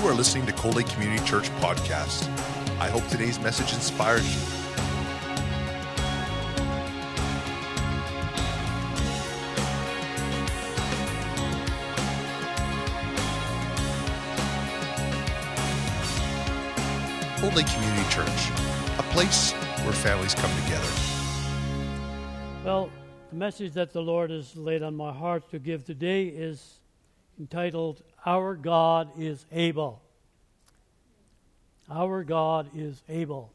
You are listening to Cold Lake Community Church podcast. I hope today's message inspires you. Cold Lake Community Church, a place where families come together. Well, the message that the Lord has laid on my heart to give today is entitled, Our God is Able. Our God is able.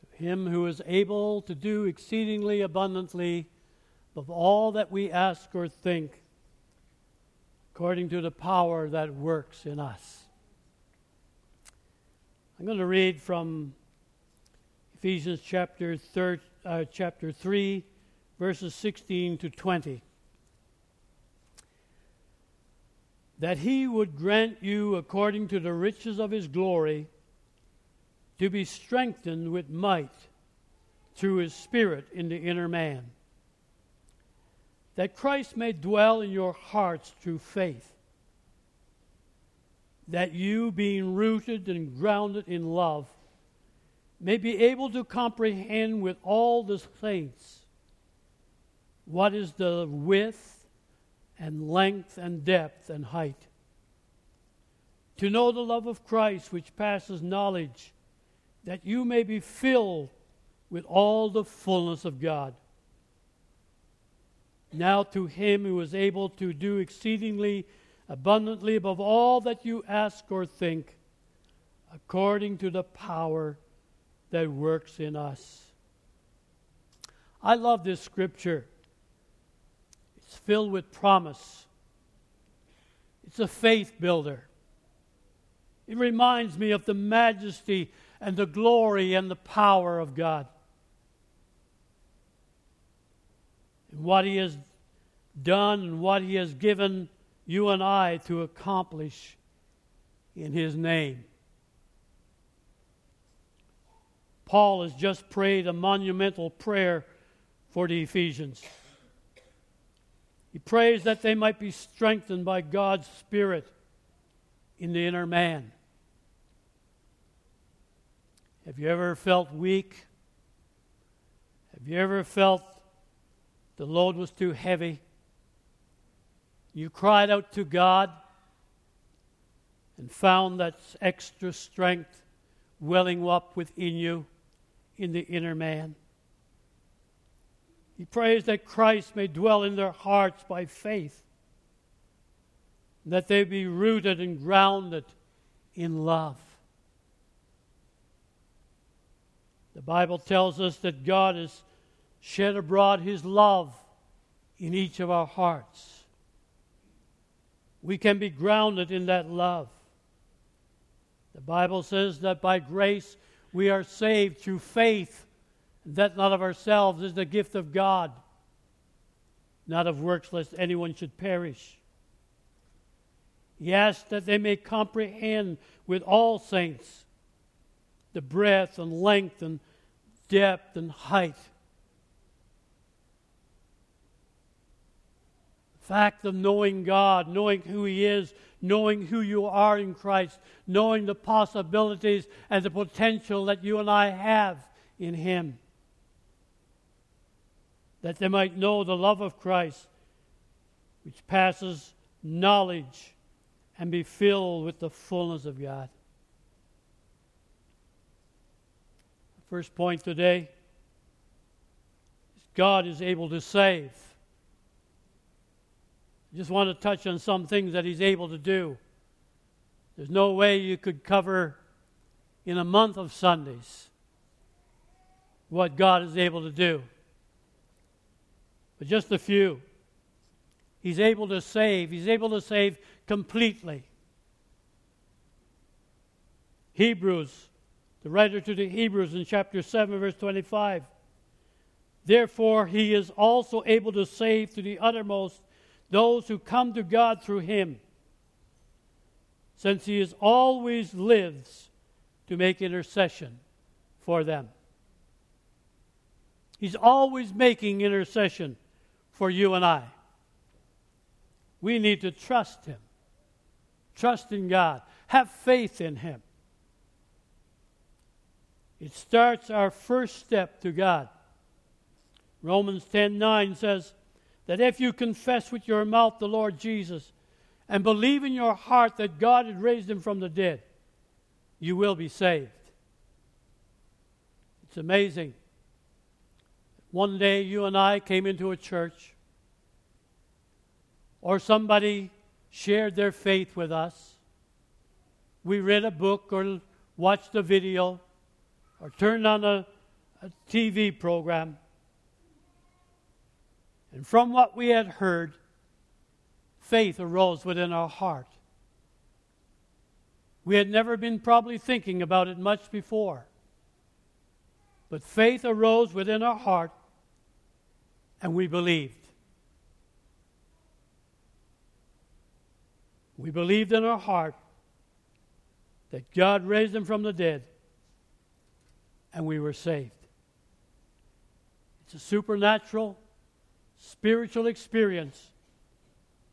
To him who is able to do exceedingly abundantly above all that we ask or think, according to the power that works in us. I'm going to read from Ephesians chapter, thir- uh, chapter 3, verses 16 to 20. That he would grant you, according to the riches of his glory, to be strengthened with might through his Spirit in the inner man. That Christ may dwell in your hearts through faith that you, being rooted and grounded in love, may be able to comprehend with all the saints what is the width and length and depth and height. To know the love of Christ which passes knowledge, that you may be filled with all the fullness of God. Now to him who is able to do exceedingly abundantly above all that you ask or think, according to the power that works in us. I love this scripture. It's filled with promise. It's a faith builder. It reminds me of the majesty and the glory and the power of God. And what He has done and what He has given you and I to accomplish in His name. Paul has just prayed a monumental prayer for the Ephesians. He prays that they might be strengthened by God's Spirit in the inner man. Have you ever felt weak? Have you ever felt the load was too heavy? You cried out to God and found that extra strength welling up within you in the inner man. He prays that Christ may dwell in their hearts by faith, that they be rooted and grounded in love. The Bible tells us that God has shed abroad His love in each of our hearts we can be grounded in that love. The Bible says that by grace we are saved through faith, that not of ourselves is the gift of God, not of works, lest anyone should perish. Yes, that they may comprehend with all saints the breadth and length and depth and height The fact of knowing God, knowing who He is, knowing who you are in Christ, knowing the possibilities and the potential that you and I have in Him. That they might know the love of Christ, which passes knowledge, and be filled with the fullness of God. First point today is God is able to save. I just want to touch on some things that he's able to do. There's no way you could cover in a month of Sundays what God is able to do. But just a few. He's able to save, he's able to save completely. Hebrews, the writer to the Hebrews in chapter 7, verse 25. Therefore, he is also able to save to the uttermost those who come to God through him, since he is always lives to make intercession for them. He's always making intercession for you and I. We need to trust him. Trust in God. Have faith in Him. It starts our first step to God. Romans 10:9 says that if you confess with your mouth the Lord Jesus and believe in your heart that God had raised him from the dead, you will be saved. It's amazing. One day you and I came into a church or somebody shared their faith with us. We read a book or watched a video or turned on a, a TV program. And from what we had heard, faith arose within our heart. We had never been probably thinking about it much before. But faith arose within our heart, and we believed. We believed in our heart that God raised him from the dead, and we were saved. It's a supernatural, spiritual experience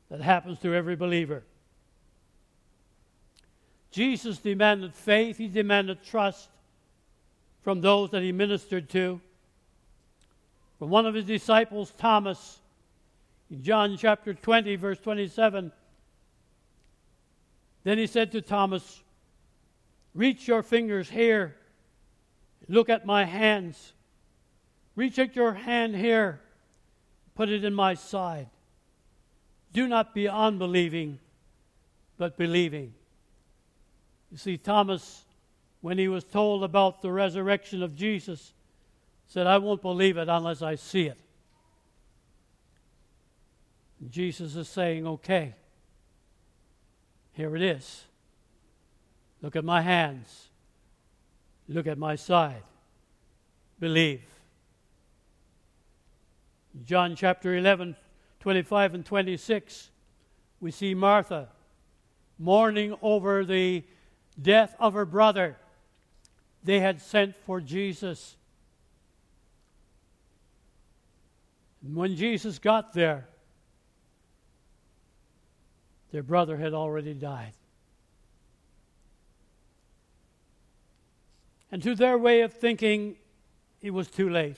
that happens to every believer. Jesus demanded faith, he demanded trust from those that he ministered to. From one of his disciples, Thomas, in John chapter 20, verse 27, then he said to Thomas, Reach your fingers here. Look at my hands. Reach out your hand here. Put it in my side. Do not be unbelieving, but believing. You see, Thomas, when he was told about the resurrection of Jesus, said, I won't believe it unless I see it. Jesus is saying, Okay. Here it is. Look at my hands. Look at my side. Believe. John chapter 11, 25 and 26, we see Martha mourning over the death of her brother. They had sent for Jesus. And when Jesus got there, their brother had already died. And to their way of thinking, it was too late.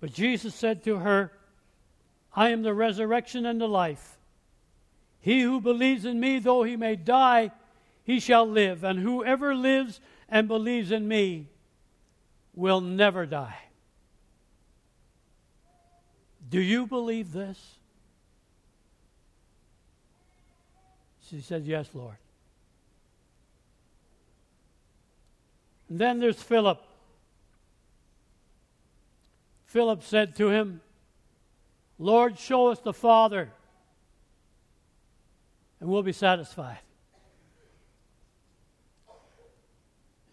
But Jesus said to her, I am the resurrection and the life. He who believes in me, though he may die, he shall live. And whoever lives and believes in me will never die. Do you believe this? She said, Yes, Lord. And then there's Philip. Philip said to him, Lord, show us the Father, and we'll be satisfied.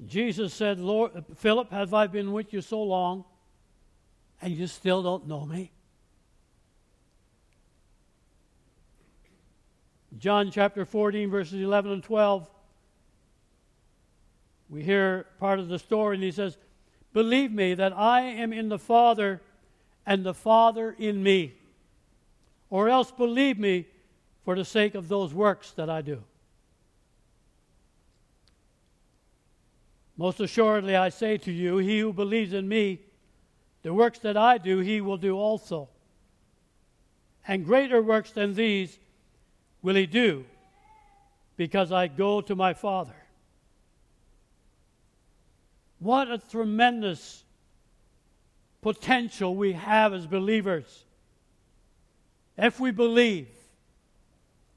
Jesus said, Lord, Philip, have I been with you so long, and you still don't know me? John chapter 14, verses 11 and 12, we hear part of the story, and he says, Believe me that I am in the Father, and the Father in me. Or else believe me for the sake of those works that I do. Most assuredly, I say to you, he who believes in me, the works that I do, he will do also. And greater works than these will he do because I go to my Father. What a tremendous potential we have as believers if we believe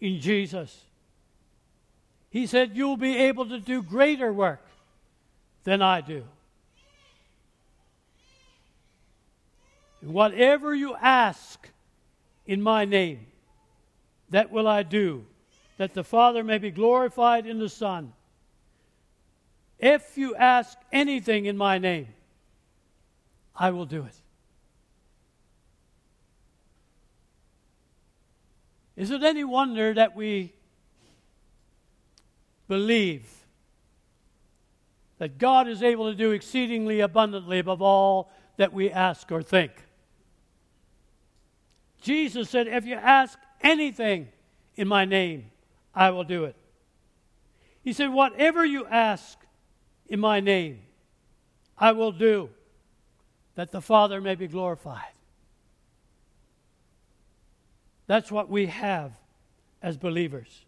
in Jesus. He said, You'll be able to do greater work than I do. Whatever you ask in my name, that will I do, that the Father may be glorified in the Son. If you ask anything in my name, I will do it. Is it any wonder that we believe that God is able to do exceedingly abundantly above all that we ask or think? Jesus said, If you ask anything in my name, I will do it. He said, Whatever you ask in my name, I will do, that the Father may be glorified. That's what we have as believers.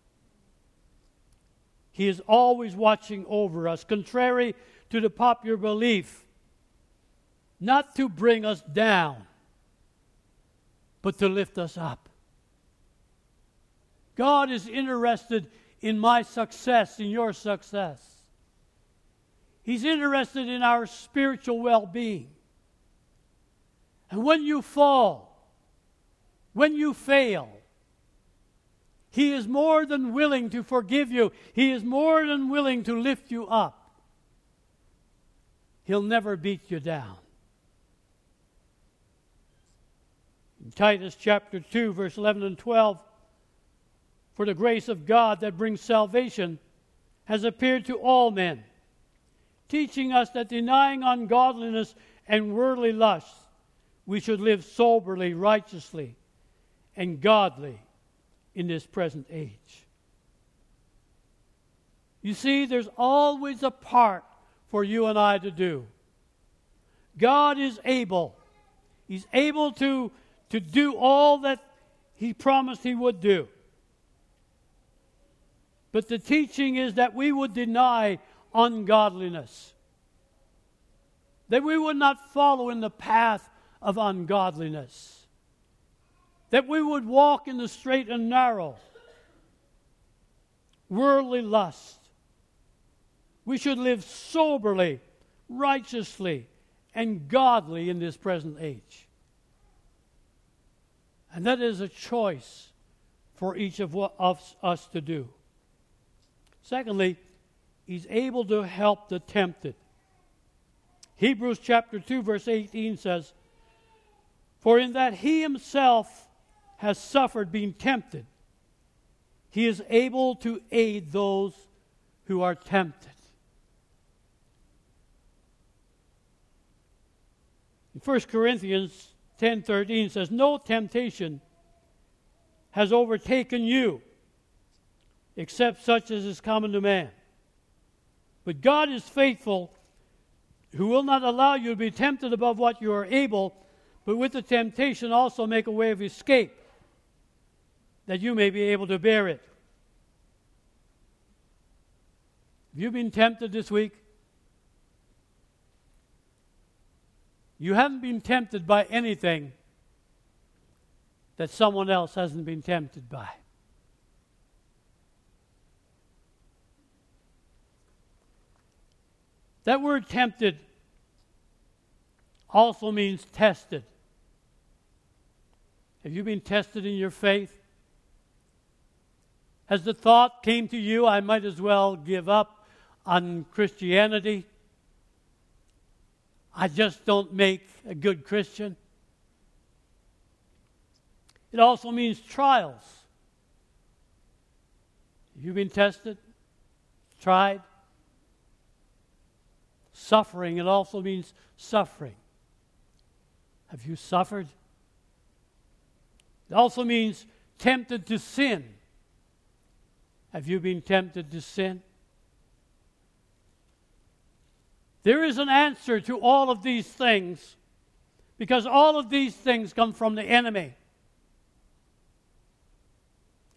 He is always watching over us, contrary to the popular belief, not to bring us down, but to lift us up. God is interested in my success, in your success. He's interested in our spiritual well being. And when you fall, when you fail, He is more than willing to forgive you. He is more than willing to lift you up. He'll never beat you down. In Titus chapter 2, verse 11 and 12, for the grace of God that brings salvation has appeared to all men, teaching us that denying ungodliness and worldly lusts, we should live soberly, righteously, and godly in this present age. You see, there's always a part for you and I to do. God is able. He's able to, to do all that He promised He would do. But the teaching is that we would deny ungodliness, that we would not follow in the path of ungodliness, that we would walk in the straight and narrow, worldly lust. We should live soberly, righteously, and godly in this present age. And that is a choice for each of us to do. Secondly, he's able to help the tempted. Hebrews chapter 2, verse 18 says, For in that he himself has suffered being tempted, he is able to aid those who are tempted. In 1 Corinthians 10:13 says, "No temptation has overtaken you except such as is common to man. But God is faithful, who will not allow you to be tempted above what you are able, but with the temptation also make a way of escape, that you may be able to bear it. Have you been tempted this week? You haven't been tempted by anything that someone else hasn't been tempted by. That word tempted also means tested. Have you been tested in your faith? Has the thought came to you, I might as well give up on Christianity? I just don't make a good Christian. It also means trials. Have you been tested? Tried? Suffering, it also means suffering. Have you suffered? It also means tempted to sin. Have you been tempted to sin? There is an answer to all of these things because all of these things come from the enemy.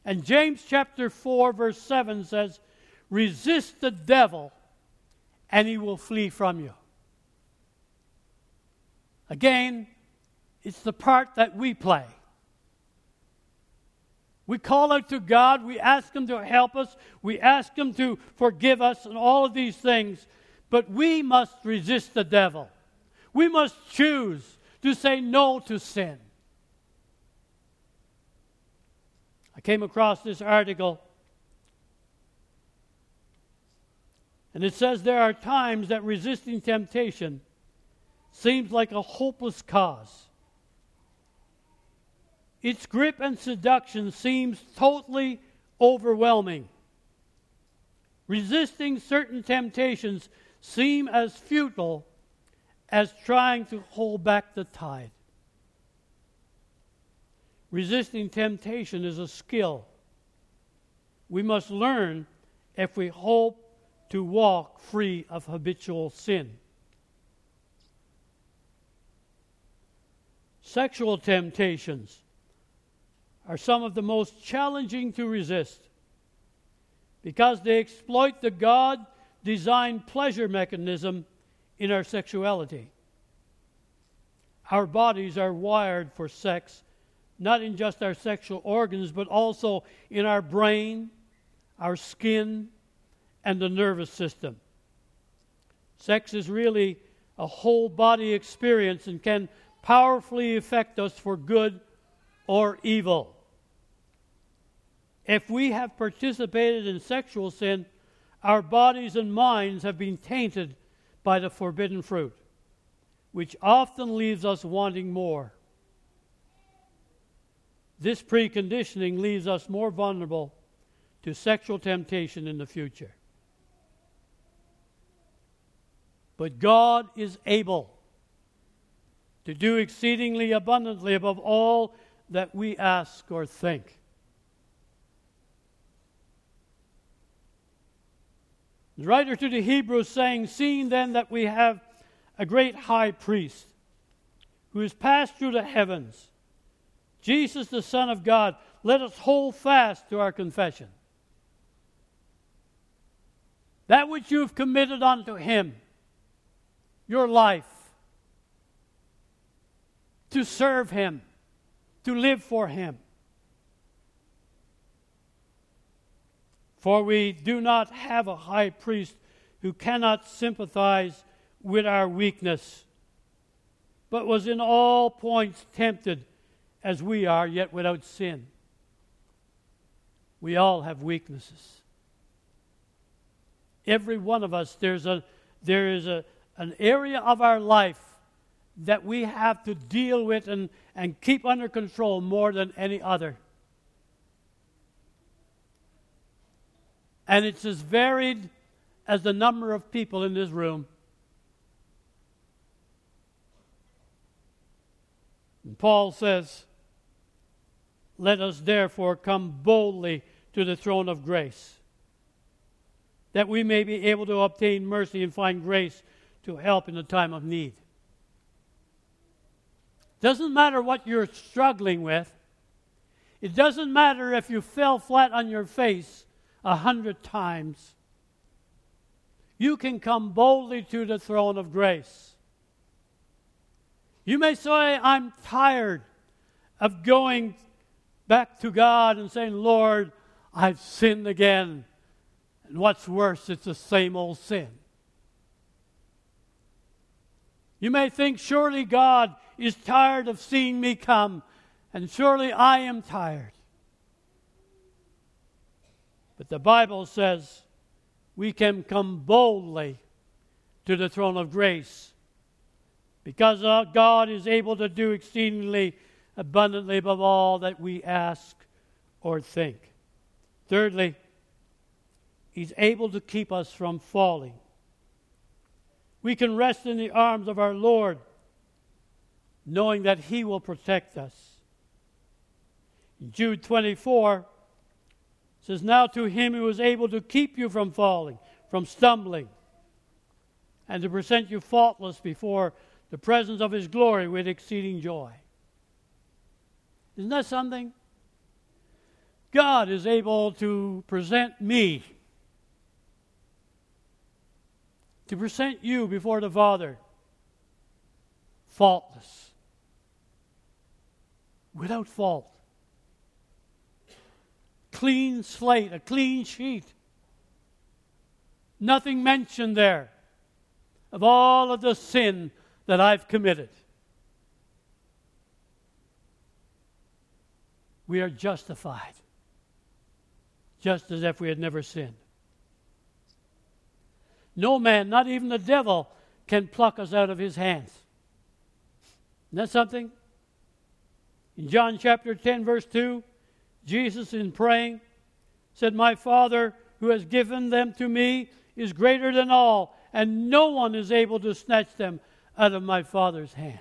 And James chapter 4, verse 7 says, Resist the devil and he will flee from you. Again, it's the part that we play. We call out to God, we ask Him to help us, we ask Him to forgive us, and all of these things, but we must resist the devil. We must choose to say no to sin. I came across this article And it says there are times that resisting temptation seems like a hopeless cause. Its grip and seduction seems totally overwhelming. Resisting certain temptations seem as futile as trying to hold back the tide. Resisting temptation is a skill we must learn if we hope to walk free of habitual sin. Sexual temptations are some of the most challenging to resist because they exploit the God designed pleasure mechanism in our sexuality. Our bodies are wired for sex, not in just our sexual organs, but also in our brain, our skin, and the nervous system. Sex is really a whole body experience and can powerfully affect us for good or evil. If we have participated in sexual sin, our bodies and minds have been tainted by the forbidden fruit, which often leaves us wanting more. This preconditioning leaves us more vulnerable to sexual temptation in the future. But God is able to do exceedingly abundantly above all that we ask or think. The writer to the Hebrews saying, Seeing then that we have a great high priest who has passed through the heavens, Jesus the Son of God, let us hold fast to our confession. That which you have committed unto him, your life, to serve him, to live for him. For we do not have a high priest who cannot sympathize with our weakness, but was in all points tempted as we are, yet without sin. We all have weaknesses. Every one of us, there's a, there is a, an area of our life that we have to deal with and, and keep under control more than any other. And it's as varied as the number of people in this room. And Paul says, Let us therefore come boldly to the throne of grace, that we may be able to obtain mercy and find grace to help in the time of need. Doesn't matter what you're struggling with. It doesn't matter if you fell flat on your face a hundred times, you can come boldly to the throne of grace. You may say, I'm tired of going back to God and saying, Lord, I've sinned again. And what's worse, it's the same old sin. You may think, surely God is tired of seeing me come, and surely I am tired. But the Bible says we can come boldly to the throne of grace because uh, God is able to do exceedingly abundantly above all that we ask or think. Thirdly, He's able to keep us from falling. We can rest in the arms of our Lord, knowing that He will protect us. Jude 24, says, Now to him who is able to keep you from falling, from stumbling, and to present you faultless before the presence of his glory with exceeding joy. Isn't that something? God is able to present me, to present you before the Father, faultless, without fault clean slate, a clean sheet. Nothing mentioned there of all of the sin that I've committed. We are justified, just as if we had never sinned. No man, not even the devil, can pluck us out of his hands. Isn't that something? In John chapter 10, verse 2, Jesus, in praying, said, My Father who has given them to me is greater than all, and no one is able to snatch them out of my Father's hand.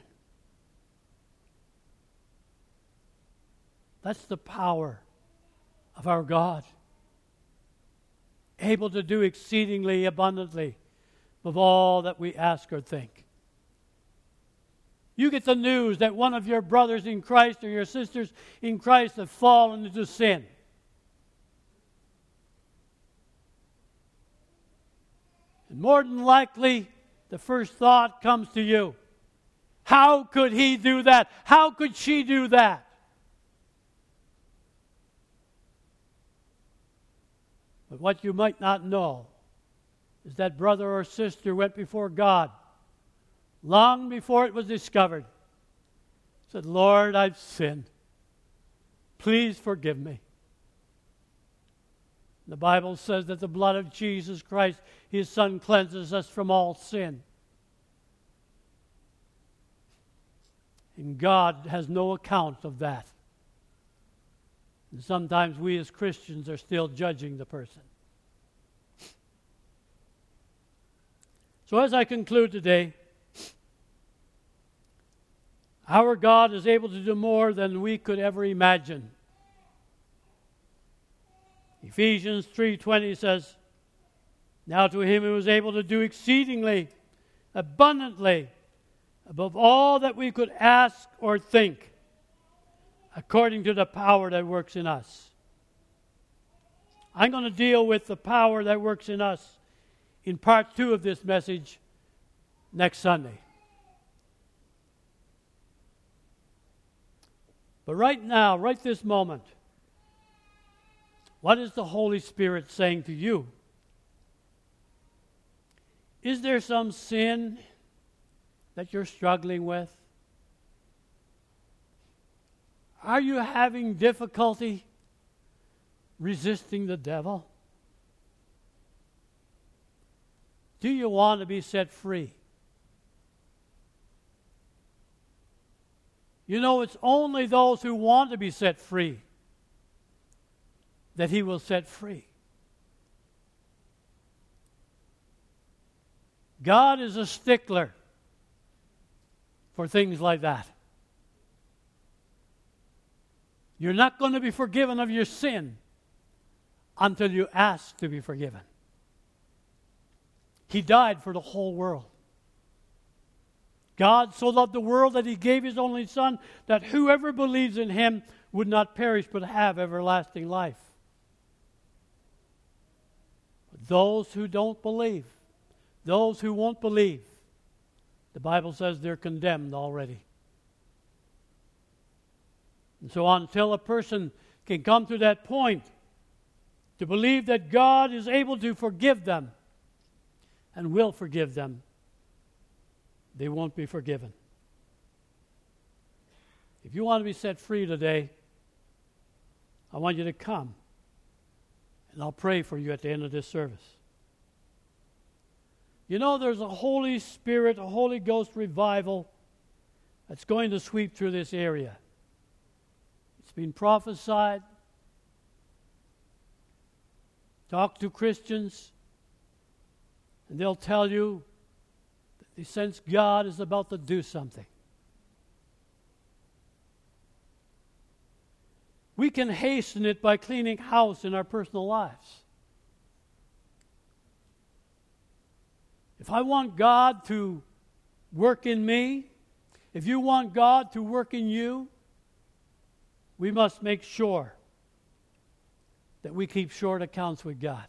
That's the power of our God. Able to do exceedingly abundantly of all that we ask or think. You get the news that one of your brothers in Christ or your sisters in Christ have fallen into sin. And more than likely, the first thought comes to you How could he do that? How could she do that? But what you might not know is that brother or sister went before God long before it was discovered. Said, Lord, I've sinned. Please forgive me. The Bible says that the blood of Jesus Christ, his Son, cleanses us from all sin. And God has no account of that. And sometimes we as Christians are still judging the person. So, as I conclude today, our God is able to do more than we could ever imagine. Ephesians 3:20 says, "Now to him who is able to do exceedingly abundantly above all that we could ask or think, according to the power that works in us." I'm going to deal with the power that works in us in part two of this message next Sunday. But right now, right this moment, what is the Holy Spirit saying to you? Is there some sin that you're struggling with? Are you having difficulty resisting the devil? Do you want to be set free? You know, it's only those who want to be set free that He will set free. God is a stickler for things like that. You're not going to be forgiven of your sin until you ask to be forgiven. He died for the whole world. God so loved the world that he gave his only Son, that whoever believes in him would not perish but have everlasting life. But those who don't believe, those who won't believe, the Bible says they're condemned already. And so, until a person can come to that point to believe that God is able to forgive them, and will forgive them, they won't be forgiven. If you want to be set free today, I want you to come. And I'll pray for you at the end of this service. You know, there's a Holy Spirit, a Holy Ghost revival that's going to sweep through this area. It's been prophesied. Talk to Christians. And they'll tell you that they sense God is about to do something. We can hasten it by cleaning house in our personal lives. If I want God to work in me, if you want God to work in you, we must make sure that we keep short accounts with God.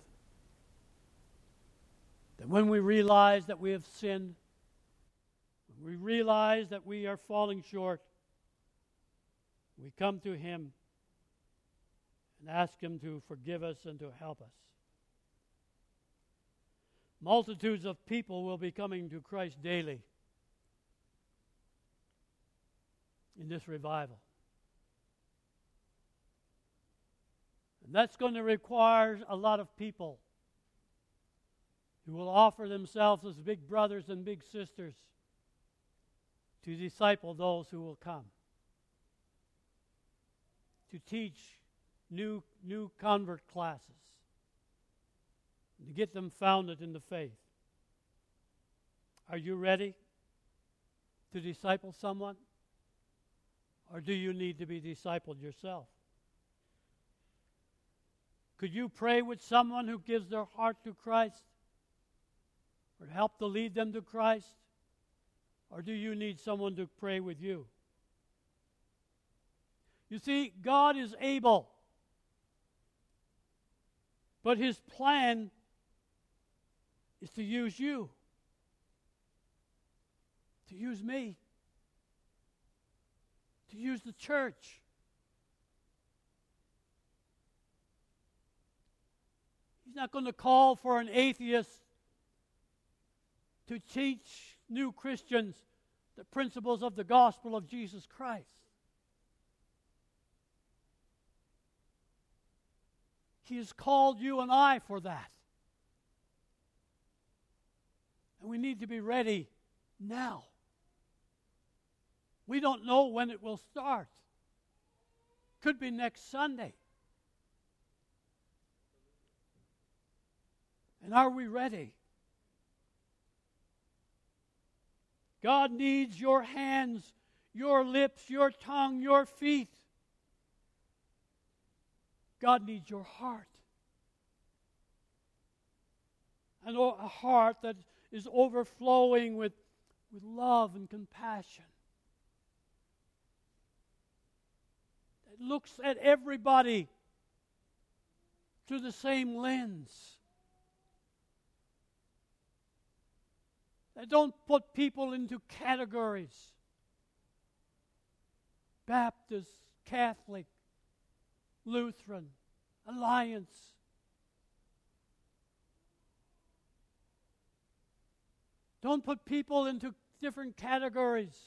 That when we realize that we have sinned, we realize that we are falling short, we come to Him and ask Him to forgive us and to help us. Multitudes of people will be coming to Christ daily in this revival. And that's going to require a lot of people who will offer themselves as big brothers and big sisters to disciple those who will come, to teach new, new convert classes, to get them founded in the faith. Are you ready to disciple someone? Or do you need to be discipled yourself? Could you pray with someone who gives their heart to Christ? Or help to lead them to Christ? Or do you need someone to pray with you? You see, God is able. But his plan is to use you, to use me, to use the church. He's not going to call for an atheist to teach new Christians the principles of the gospel of Jesus Christ. He has called you and I for that. And we need to be ready now. We don't know when it will start. Could be next Sunday. And are we ready? God needs your hands, your lips, your tongue, your feet. God needs your heart. And a heart that is overflowing with, with love and compassion. That looks at everybody through the same lens. That don't put people into categories. Baptist, Catholic, Lutheran, Alliance. Don't put people into different categories.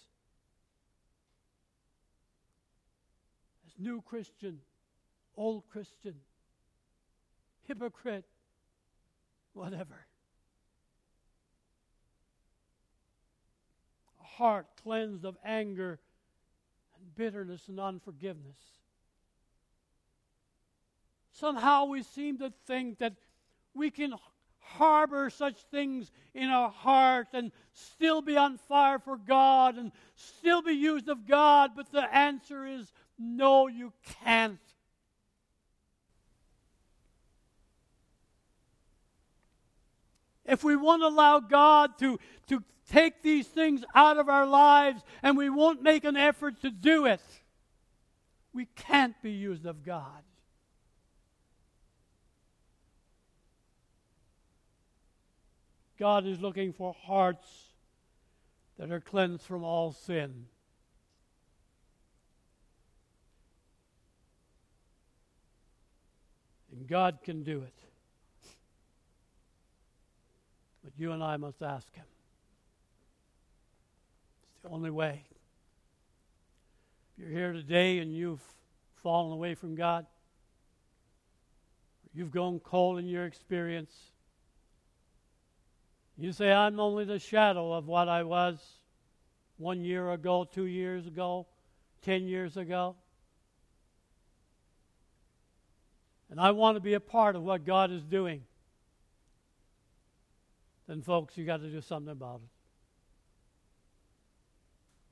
As new Christian, old Christian, hypocrite, whatever. Heart cleansed of anger and bitterness and unforgiveness. Somehow we seem to think that we can harbor such things in our heart and still be on fire for God and still be used of God, but the answer is no, you can't. If we won't allow God to, to take these things out of our lives and we won't make an effort to do it, we can't be used of God. God is looking for hearts that are cleansed from all sin. And God can do it. But you and I must ask Him. The only way. If you're here today and you've fallen away from God, you've gone cold in your experience, you say, I'm only the shadow of what I was one year ago, two years ago, ten years ago. And I want to be a part of what God is doing. Then, folks, you've got to do something about it.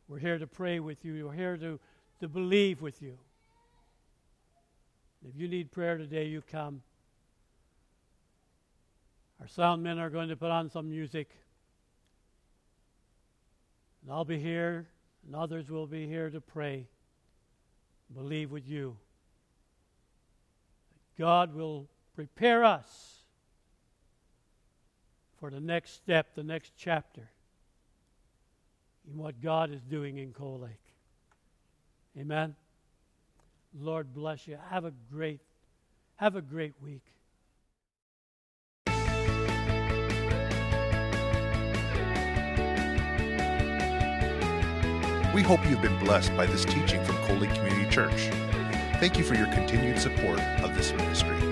We're here to pray with you. We're here to, to believe with you. If you need prayer today, you come. Our sound men are going to put on some music. And I'll be here, and others will be here to pray. Believe with you. God will prepare us for the next step, the next chapter in what God is doing in Cold Lake. Amen. Lord bless you. Have a great have a great week. We hope you've been blessed by this teaching from Lake Community Church. Thank you for your continued support of this ministry.